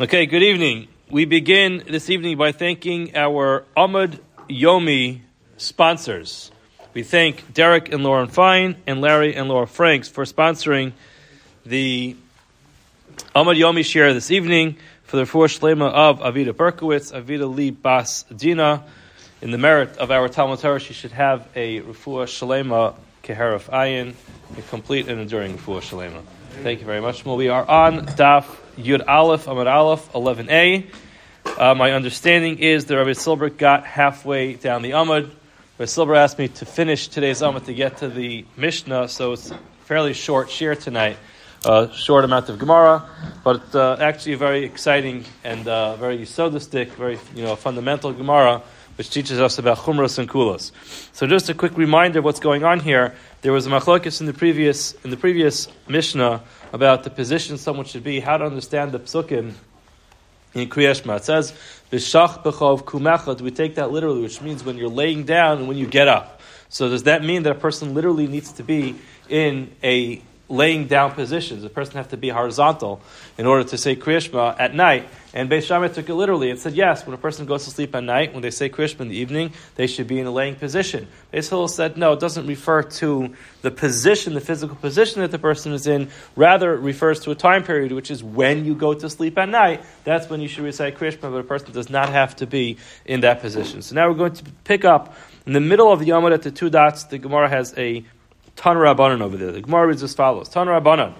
Okay, good evening. We begin this evening by thanking our Amud Yomi sponsors. We thank Derek and Lauren Fine and Larry and Laura Franks for sponsoring the Amud Yomi share this evening for the four shlema of Avida Berkowitz, Avida Lee Bas Dina. In the merit of our Talmud Torah, she should have a refuah shlema keheraf ayin, a complete and enduring refuah shlema. Thank you very much. We are on Daf Yud Aleph, Amud Aleph, 11a. Uh, my understanding is that Rabbi Silber got halfway down the Amud. Rabbi Silber asked me to finish today's Amud to get to the Mishnah, so it's fairly short share tonight. Uh, short amount of Gemara, but uh, actually a very exciting and uh, very yisodistic, very you know fundamental Gemara, which teaches us about chumras and kulas. So just a quick reminder of what's going on here. There was a machlokes in the previous in the previous Mishnah about the position someone should be, how to understand the psukim in Kriyashma. It says, B'shach b'chov kumechot. We take that literally, which means when you're laying down and when you get up. So does that mean that a person literally needs to be in a laying down positions. The person have to be horizontal in order to say Kriyashma at night. And Beis Shammai took it literally and said, yes, when a person goes to sleep at night, when they say Kriyashma in the evening, they should be in a laying position. Beis Hillel said, no, it doesn't refer to the position, the physical position that the person is in. Rather, it refers to a time period, which is when you go to sleep at night. That's when you should recite Kriyashma, but a person does not have to be in that position. So now we're going to pick up in the middle of the Yomad at the two dots. The Gemara has a Tan Rabbanan over there. The Gemara reads as follows: Tan Rabbanan.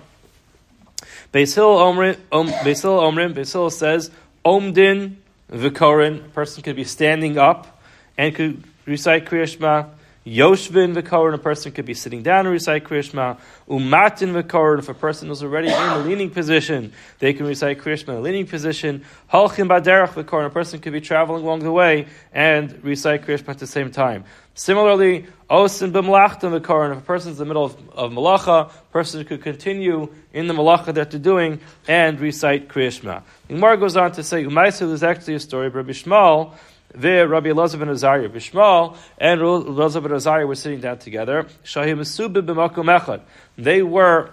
Beis Hillel Omrim, Om, Beis Omrim, Beis says, Omdin v'korin, a person could be standing up and could recite Kriyashma. Yoshvin v'korin, a person could be sitting down and recite Kriyashma. Umatin v'korin, if a person is already in a leaning position, they can recite Kriyashma in a leaning position. Halchim baderach v'korin, a person could be traveling along the way and recite Kriyashma at the same time. Similarly, osin b'malachtim v'korin, if a person is in the middle of, of malacha, a person could continue in the malacha that they're doing and recite Kriyashma. The Gemara goes on to say, Umaisa is actually a story of Rabbi Shmuel, there, Rabbi Elazar ben Azariah, Bishmal, and Elazar ben Azariah were sitting down together. They were,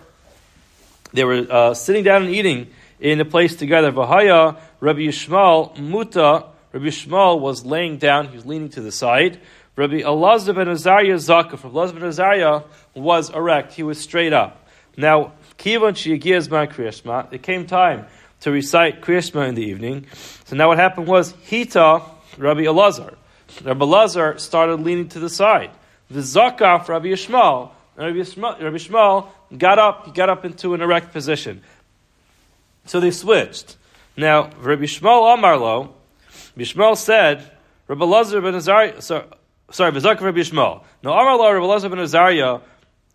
they were uh, sitting down and eating in a place together. Vahaya, Rabbi Yishmael, Muta, Rabbi Yishmael was laying down, he was leaning to the side. Rabbi Elazar ben Azariah from Elazar ben Azariah was erect, he was straight up. Now, Kivan Shiyagiyaz Man Kriyashma, it came time to recite Kriyashma in the evening. So now what happened was, Hita, Rabbi Elazar. Rabbi Elazar started leaning to the side. The Zakaf, Rabbi Yishmael, Rabbi Yishmael, Rabbi got up, he got up into an erect position. So they switched. Now, Rabbi Yishmael Amarlo, Yishmael said, Rabbi Elazar ben Azariah, sorry, sorry, Zakaf Rabbi Yishmael. Now, Amarlo, Rabbi Elazar ben Azariah,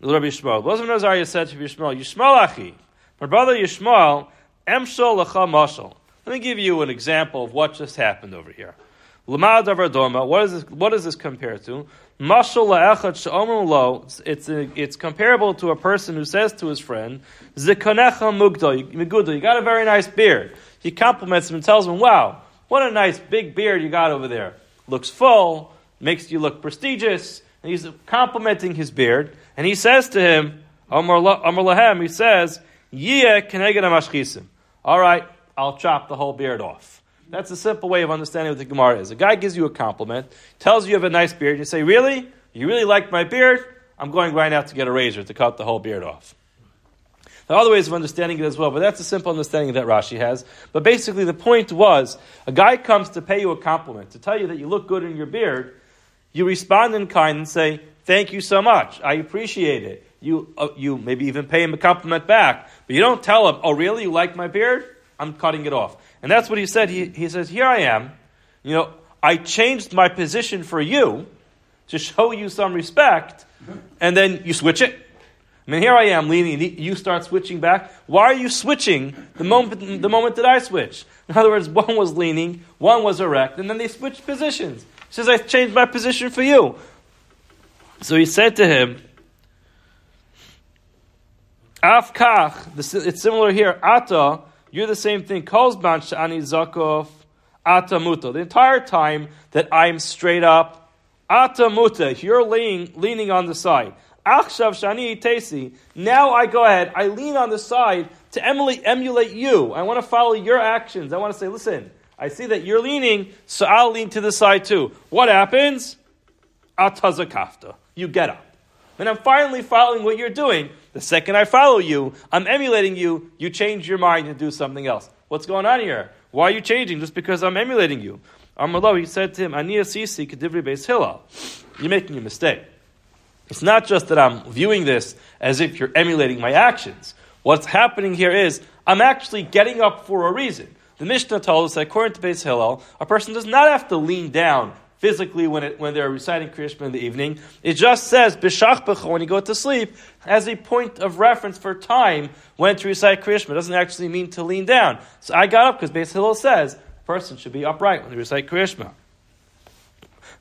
Rabbi Yishmael. Elazar ben Azariah said to Rabbi Yishmael, Yishmael Achi, my brother Yishmael, Emshal Lecha Mashal. Let me give you an example of what just happened over here. What is this, what does this compare to? La'echad lo, it's, it's comparable to a person who says to his friend, you got a very nice beard. He compliments him and tells him, wow, what a nice big beard you got over there. Looks full, makes you look prestigious. And he's complimenting his beard, and he says to him, Amar Lahem, he says. All right, I'll chop the whole beard off. That's a simple way of understanding what the Gemara is. A guy gives you a compliment, tells you you have a nice beard, you say, Really? You really like my beard? I'm going right now to get a razor to cut the whole beard off. There are other ways of understanding it as well, but that's a simple understanding that Rashi has. But basically, the point was a guy comes to pay you a compliment, to tell you that you look good in your beard. You respond in kind and say, Thank you so much. I appreciate it. You, uh, you maybe even pay him a compliment back, but you don't tell him, Oh, really? You like my beard? I'm cutting it off. And that's what he said. He, he says, Here I am. You know, I changed my position for you to show you some respect, and then you switch it. I mean, here I am leaning, you start switching back. Why are you switching the moment, the moment that I switch? In other words, one was leaning, one was erect, and then they switched positions. He says, I changed my position for you. So he said to him, Afkach, it's similar here, Ata, you're the same thing. Kozban shani zakov atamuta. The entire time that I'm straight up, atamuta. You're leaning, leaning on the side. Achshav shani tesi. Now I go ahead. I lean on the side to emulate, emulate you. I want to follow your actions. I want to say, listen, I see that you're leaning, so I'll lean to the side too. What happens? Atazakafta. You get up. And I'm finally following what you're doing. The second I follow you, I'm emulating you, you change your mind and do something else. What's going on here? Why are you changing? Just because I'm emulating you. Amalo, he said to him, Ania Sisi Kedivri Beis Hillel. You're making a mistake. It's not just that I'm viewing this as if you're emulating my actions. What's happening here is I'm actually getting up for a reason. The Mishnah told us that according to Beis Hillel, a person does not have to lean down physically when, it, when they're reciting Kriyashma in the evening. It just says B'shach when you go to sleep as a point of reference for time when to recite Kriyashma. It doesn't actually mean to lean down. So I got up because Beis Hillel says a person should be upright when they recite Kriyashma.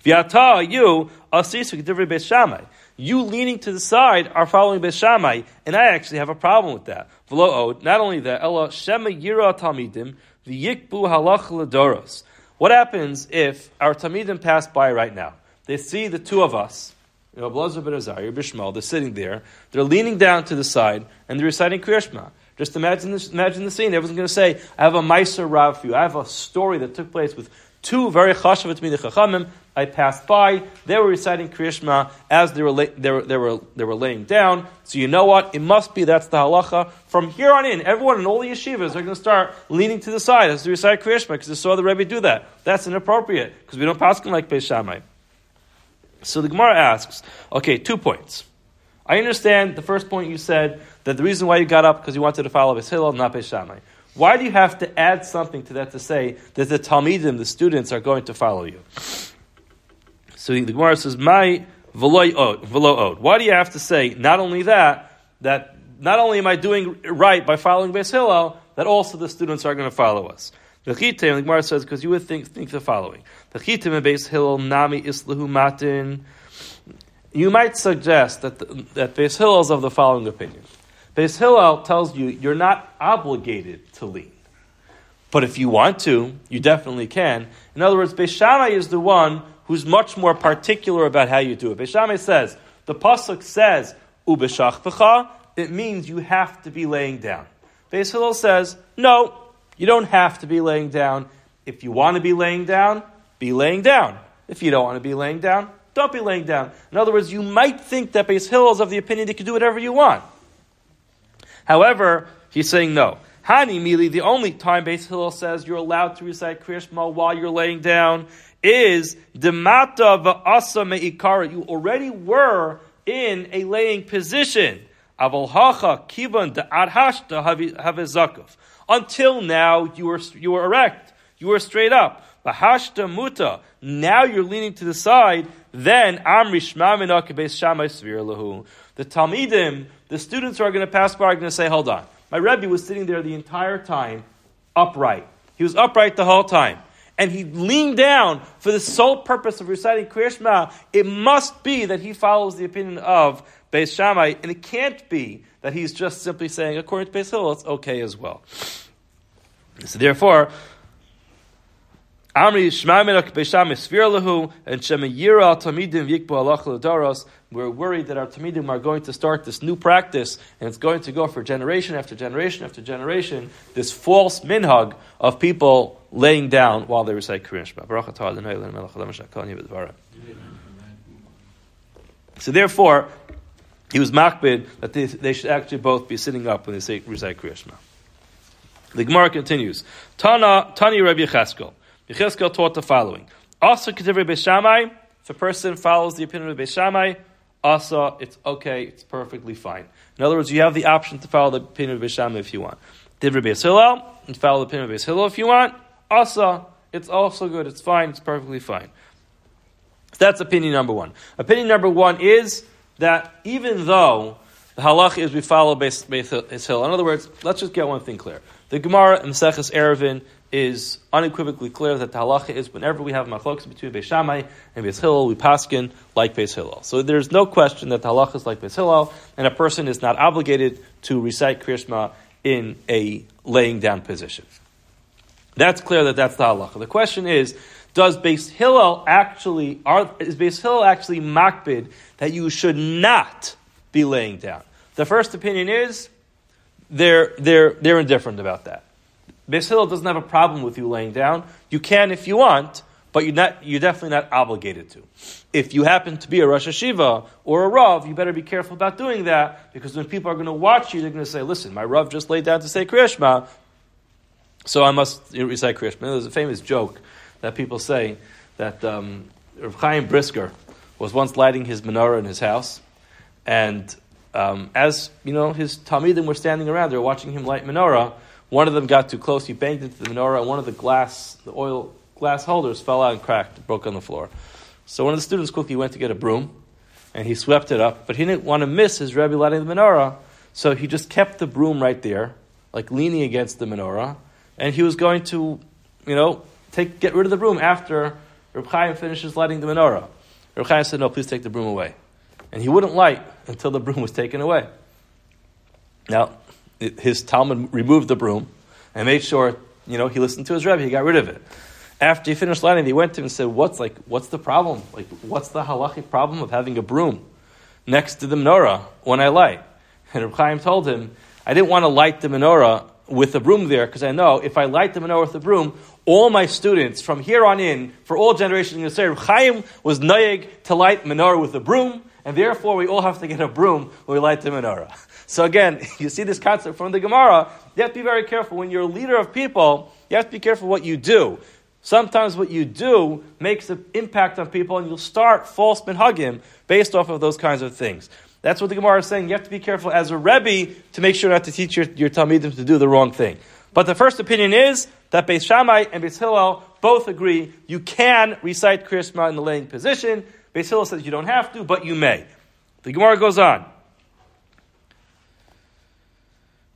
V'yata you asisu k'divrei Beis Shammai. You leaning to the side are following Beis Shammai, and I actually have a problem with that. V'lo not only that, ella shema yira talmidim v'yikbu halach ledoros. What happens if our Talmidim pass by right now? They see the two of us, you know, Blazer ben Azariah, Bishmal, they're sitting there, they're leaning down to the side, and they're reciting Kriyashma. Just imagine, this, imagine the scene. Everyone's going to say, I have a Meiser Rav for you. I have a story that took place with two very chashav the chachamim. I passed by. They were reciting Kriyashma as they were, la- they, were, they, were, they were laying down. So you know what? It must be that's the halacha. From here on in, everyone in all the yeshivas are going to start leaning to the side as they recite Kriyashma because they saw the Rebbe do that. That's inappropriate because we don't pass like Beis. So the Gemara asks, okay, two points. I understand the first point you said that the reason why you got up because you wanted to follow Beis Hillel, not Beis. Why do you have to add something to that to say that the Talmidim, the students, are going to follow you? So the Gemara says, "My v'lo od." Why do you have to say not only that that not only am I doing right by following Beis Hillel, that also the students are going to follow us? The Chitim, the Gemara says, because you would think, think the following: the Chitim and Beis Hillel nami islahu matin. You might suggest that the, that Beis Hillel is of the following opinion. Beis Hillel tells you you're not obligated to lean. But if you want to, you definitely can. In other words, Beis Shammai is the one who's much more particular about how you do it. Beis says, the Pasuk says, Ubeshachpecha, it means you have to be laying down. Beis Hillel says, no, you don't have to be laying down. If you want to be laying down, be laying down. If you don't want to be laying down, don't be laying down. In other words, you might think that Beis Hillel is of the opinion that you can do whatever you want. However, he's saying no. Hani Mili, the only time Beis Hillel says you're allowed to recite Kriyashma while you're laying down is demata va'asa me'ikara. You already were in a laying position. Avalhacha kivan da'adhashta havezakov. Until now, you were, you were erect. You were straight up. Bahashta muta. Now you're leaning to the side. Then amri lahu. The Talmidim, the students who are going to pass by are going to say, hold on. My Rebbe was sitting there the entire time, upright. He was upright the whole time and he leaned down for the sole purpose of reciting Kriyashma, it must be that he follows the opinion of Beis Shammai, and it can't be that he's just simply saying, according to Beis Hillel, it's okay as well. So therefore, Amri Shmaimenak Beisham Esfir Lahu and Shemayira Talmidim Yikbu Alach Ladaros. We're worried that our Talmidim are going to start this new practice and it's going to go for generation after generation after generation, this false minhag of people laying down while they recite Kriyash So therefore, he was makbid that they, they, should actually both be sitting up when they say, recite Kriyash The Gemara continues. Tana, Tani Rabbi Cheskel. Yecheskel taught the following: Beishamai. If a person follows the opinion of Beishamai, Asa, it's okay, it's perfectly fine. In other words, you have the option to follow the opinion of Beishamai if you want. Divri Beis Hillel, and follow the opinion of Beis Hillel if you want. Asa, it's also good, it's fine, it's perfectly fine. That's opinion number one. Opinion number one is that even though the halach is we follow Beis, Beis Hillel, in other words, let's just get one thing clear. The Gemara in Seches Erevin is unequivocally clear that the halacha is whenever we have machlokas between Beis Shammai and Beis Hillel, we paskin like Beis Hillel. So there's no question that the halacha is like Beis Hillel, and a person is not obligated to recite Kriyashma in a laying down position. That's clear that that's the halacha. The question is, does Beis Hillel actually, are, is Beis Hillel actually makbid that you should not be laying down? The first opinion is they're, they're, they're indifferent about that. Beis Hillel doesn't have a problem with you laying down. You can if you want, but you're, not, you're definitely not obligated to. If you happen to be a Rosh Yeshiva or a Rav, you better be careful about doing that because when people are going to watch you, they're going to say, listen, my Rav just laid down to say Kriyashma, so I must recite Kriyashma. There's a famous joke that people say that um, Rav Chaim Brisker was once lighting his menorah in his house, and um, as you know, his talmidim were standing around, they were watching him light menorah. One of them got too close, he banged into the menorah, and one of the glass, the oil glass holders fell out and cracked, broke on the floor. So one of the students quickly went to get a broom, and he swept it up, but he didn't want to miss his Rebbe lighting the menorah, so he just kept the broom right there, like leaning against the menorah, and he was going to, you know, take get rid of the broom after Reb Chaim finishes lighting the menorah. Reb Chaim said, "No, please take the broom away," and he wouldn't light until the broom was taken away. Now, his Talmud removed the broom and made sure, you know, he listened to his Rebbe, he got rid of it. After he finished lighting, he went to him and said, "What's like? What's the problem? Like, what's the halachic problem of having a broom next to the menorah when I light?" And Reb Chaim told him, "I didn't want to light the menorah with a broom there because I know if I light the menorah with a broom, all my students from here on in, for all generations, to say Chaim was noyeg to light menorah with a broom, and therefore we all have to get a broom when we light the menorah." So again, you see this concept from the Gemara. You have to be very careful when you're a leader of people. You have to be careful what you do. Sometimes what you do makes an impact on people, and you'll start false minhagim based off of those kinds of things. That's what the Gemara is saying. You have to be careful as a Rebbe to make sure not to teach your, your Talmidim to do the wrong thing. But the first opinion is that Beis Shammai and Beis Hillel both agree you can recite Kriyashma in the laying position. Beis Hillel says you don't have to, but you may. The Gemara goes on.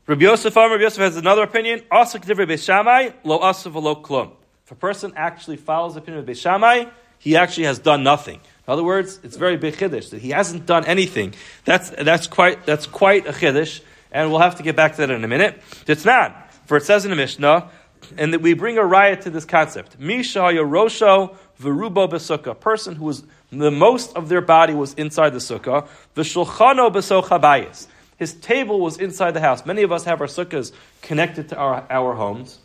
Rabbi Yosef, Rabbi Yosef has another opinion. Asik Beis Shammai, lo asif lo klum. If a person actually follows the opinion of Beis Shammai, he actually has done nothing. In other words, it's very big chiddush that he hasn't done anything. That's, that's, quite, that's quite a chiddush, and we'll have to get back to that in a minute. It's not. For it says in the Mishnah, and that we bring a riot to this concept. Misha Rosho Verubo Besukkah. A person who was the most of their body was inside the sukkah. V'shulchano besochabayis. His table was inside the house. Many of us have our sukkahs connected to our, our homes.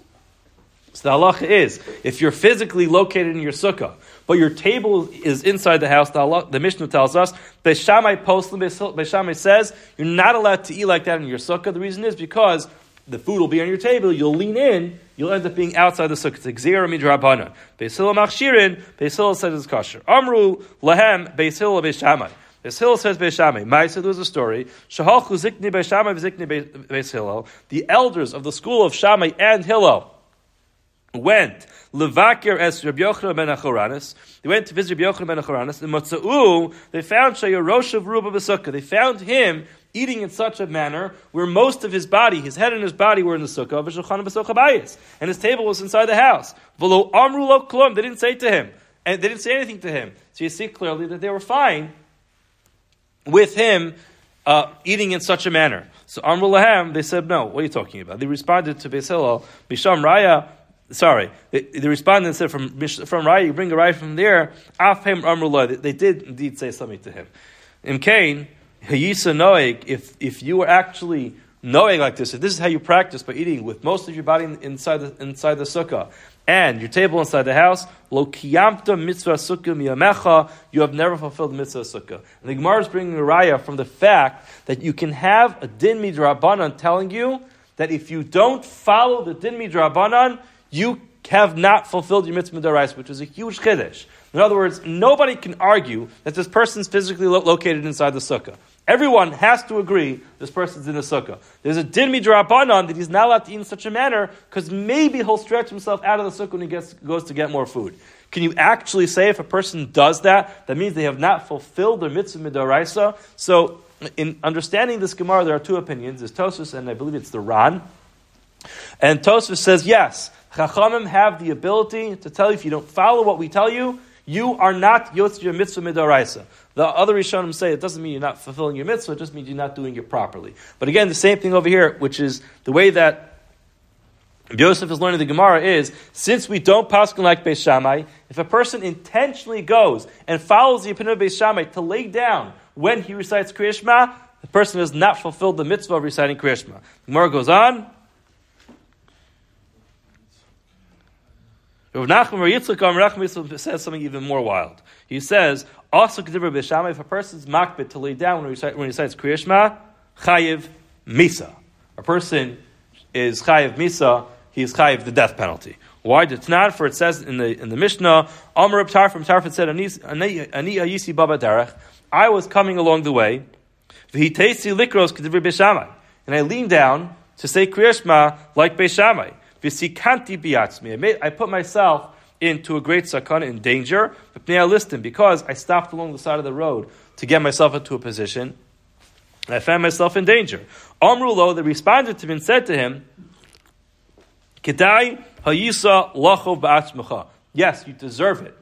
So the halacha is, if you're physically located in your sukkah, but your table is inside the house, the, halacha, the Mishnah tells us, Beshamai Poslim, Beshamai says, you're not allowed to eat like that in your sukkah. The reason is because the food will be on your table, you'll lean in, you'll end up being outside the sukkah. It's Xera midrabana. Beis machshirin, Beis says it's kosher. Amru lahem, Beis Hillel Beishamai. Beis says Beishamai. Ma'aseh, there was a story. Shahalchu zikni v'zikni Beis Hillel. The elders of the school of Shammai and Hillel went levakir es Rabbi Yochanan ben Achoranis. They went to visit Rabbi Yochanan ben Achoranis. In Matzau, they found Shayarosh of Ruba B'Sukkah. They found him eating in such a manner where most of his body, his head and his body were in the sukkah, of Shulchan Basukah and his table was inside the house. They didn't say to him, and they didn't say anything to him. So you see clearly that they were fine with him uh, eating in such a manner. So Amru Lahem, they said, no, what are you talking about? They responded to Beis Hillel, Bisham Raya, sorry, the, the respondent said from from Raya, you bring a Raya from there. Afhem Amrullah, they, they did indeed say something to him. In Cain, Hayisa Noeg, if if you were actually knowing like this, if this is how you practice by eating with most of your body inside the inside the sukkah and your table inside the house, lo kiyamta mitzvah sukkah miyamecha, you have never fulfilled the mitzvah sukkah. And the Gemara is bringing a raya from the fact that you can have a din midrabanan telling you that if you don't follow the din midrabanan, you have not fulfilled your mitzvah daraisa, which is a huge chiddush. In other words, nobody can argue that this person's physically lo- located inside the sukkah. Everyone has to agree this person's in the sukkah. There's a din midrabanan that he's not allowed to eat in such a manner because maybe he'll stretch himself out of the sukkah when he gets, goes to get more food. Can you actually say if a person does that, that means they have not fulfilled their mitzvah midaraisa? So, in understanding this Gemara, there are two opinions. There's Tosfos, and I believe it's the Ran. And Tosfos says, yes, Chachamim have the ability to tell you if you don't follow what we tell you, you are not yotz your mitzvah midaraisa. The other Rishonim say it doesn't mean you're not fulfilling your mitzvah, it just means you're not doing it properly. But again, the same thing over here, which is the way that Yosef is learning the Gemara is, since we don't paskin like Beis Shammai, if a person intentionally goes and follows the opinion of Beis Shammai to lay down when he recites Kriyashma, the person has not fulfilled the mitzvah of reciting Kriyashma. The Gemara goes on. Rav Nachman Yitzchak says something even more wild. He says, also if a person's makbet to lay down when he, recites, when he recites chayiv misa. A person is chayiv misa, he is chayiv the death penalty. Why did not? For it says in the in the Mishnah, Amr Tarfim Tarfim said, Ani ayisi baba derech. I was coming along the way, v'hitesi likros kedivri beishamai, and I leaned down to say kriyashma like beishamai. V'sikanti biatzmi. I put myself into a great sakana in danger. Because I stopped along the side of the road to get myself into a position. I found myself in danger. Amrulo, the responded to him and said to him, Kedai hayisa lacho ba'atzmecha. Yes, you deserve it.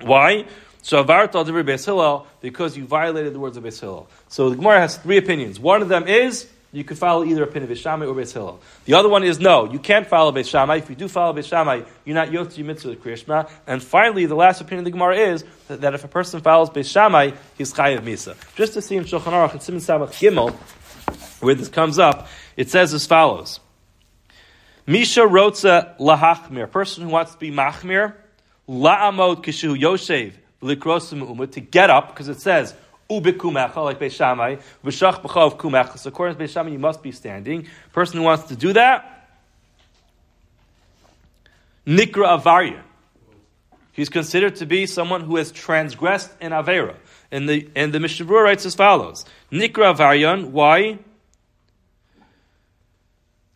Why? So because you violated the words of Beis Hillel. So the Gemara has three opinions. One of them is you can follow either opinion of Shammai or Beis Hillel. The other one is no, you can't follow Beis Shammai. If you do follow Beis Shammai, you're not yotzi mitzvah Kriyashma. And finally, the last opinion of the Gemara is that, that if a person follows Beis Shammai, he's chayiv misa. Just to see in Shulchan Aruch and Siman Samach Gimel, where this comes up, it says as follows. Misha Rotza Lahachmir, a person who wants to be Machmir, La'amod Kishu Yoshev, Likrosim to get up, because it says, Ubikumecha, like Beis Shammai, V'shach B'chav Kumecha. So according to Beis you must be standing. Person who wants to do that, Nikra Avarya. He's considered to be someone who has transgressed in Avera. And the, and the Mishabur writes as follows Nikra Avaryan, why?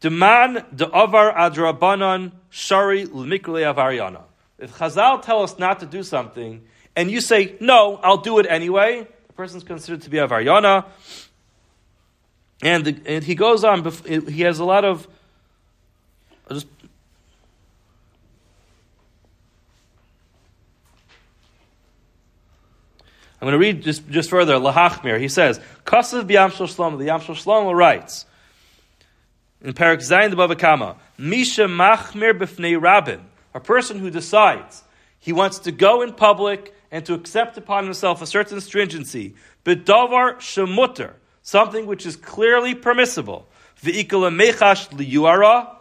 Deman de avar adrabanan shari l'mikle avaryana. If Chazal tell us not to do something, and you say, no, I'll do it anyway, person is considered to be a varyana. And, the, and he goes on, he has a lot of. I'll just I'm going to read just, just further. Lahachmir, he says, Kasav b'yam shlomo. The Yam Shlomo writes, in Parak Zayin the Bava Kama, Misha Machmir B'fnei Rabin, a person who decides he wants to go in public and to accept upon himself a certain stringency, B'davar Shemutter, something which is clearly permissible, V'ikala Mechash Liyuara,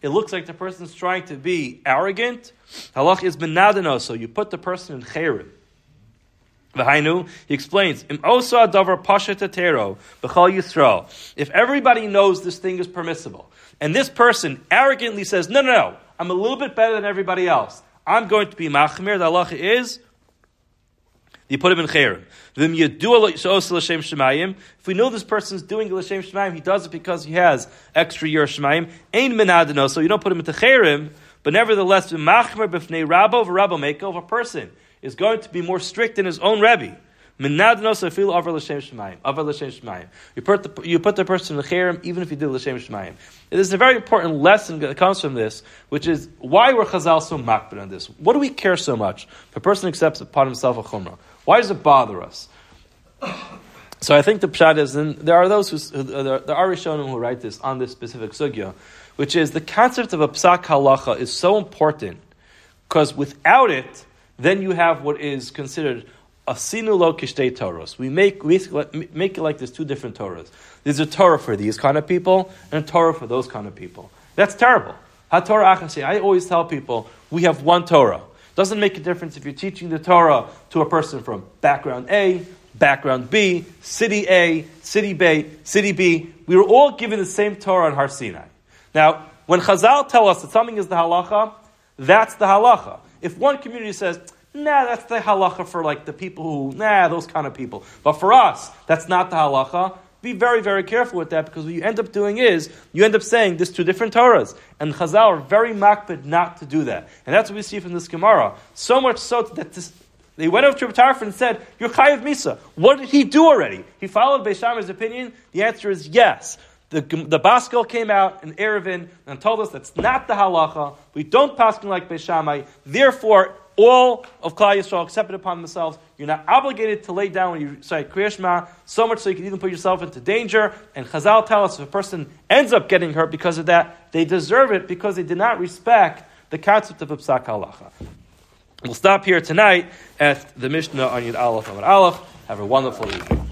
it looks like the person is trying to be arrogant. Halach is benadano, so you put the person in cherim. V'hainu, he explains, Im osa davar pasha tetero, b'chal yisrael. If everybody knows this thing is permissible, and this person arrogantly says, no, no, no, I'm a little bit better than everybody else, I'm going to be machmir, the halacha is, you put him in cherim. If we know this person is doing l'shem shemayim, he does it because he has extra year shemayim. Ain menadino, so you don't put him into cherim, but nevertheless, machmer b'fnei rabo v'rabo meko of a person is going to be more strict than his own Rebbe. You put the, you put the person in the cherem even if you do l'shem shemaim. It is a very important lesson that comes from this, which is why were Chazal so makbid on this? What do we care so much if a person accepts upon himself a chumrah? Why does it bother us? So I think the pshat is, and there are those who, uh, there, there are Rishonim who write this on this specific sugya, which is the concept of a psak halacha is so important because without it, then you have what is considered a sinulo kishtei Torahs. We make, we make it like there's two different Torahs. There's a Torah for these kind of people and a Torah for those kind of people. That's terrible. HaTorah. I always tell people we have one Torah. Doesn't make a difference if you're teaching the Torah to a person from background A, background B, city A, city B, city B. We were all given the same Torah on Har Sinai. Now, when Chazal tell us that something is the halacha, that's the halacha. If one community says, nah, that's the halacha for like the people who, nah, those kind of people. But for us, that's not the halacha. Be very, very careful with that because what you end up doing is you end up saying there's two different Torahs. And Chazal are very makbid not to do that. And that's what we see from this Gemara. So much so that this, they went over to Tarfon and said, You're Chayiv Misa. What did he do already? He followed Beishamir's opinion? The answer is yes. The, the Baskel came out in Erevin and told us that's not the halacha. We don't pass like Beishamai. Therefore, all of Klal Yisrael it upon themselves. You're not obligated to lay down when you say Kriyashma so much so you can even put yourself into danger. And Chazal tell us if a person ends up getting hurt because of that, they deserve it because they did not respect the concept of a psak halacha. We'll stop here tonight at the Mishnah on Yud Aleph Amar Aleph. Have a wonderful evening.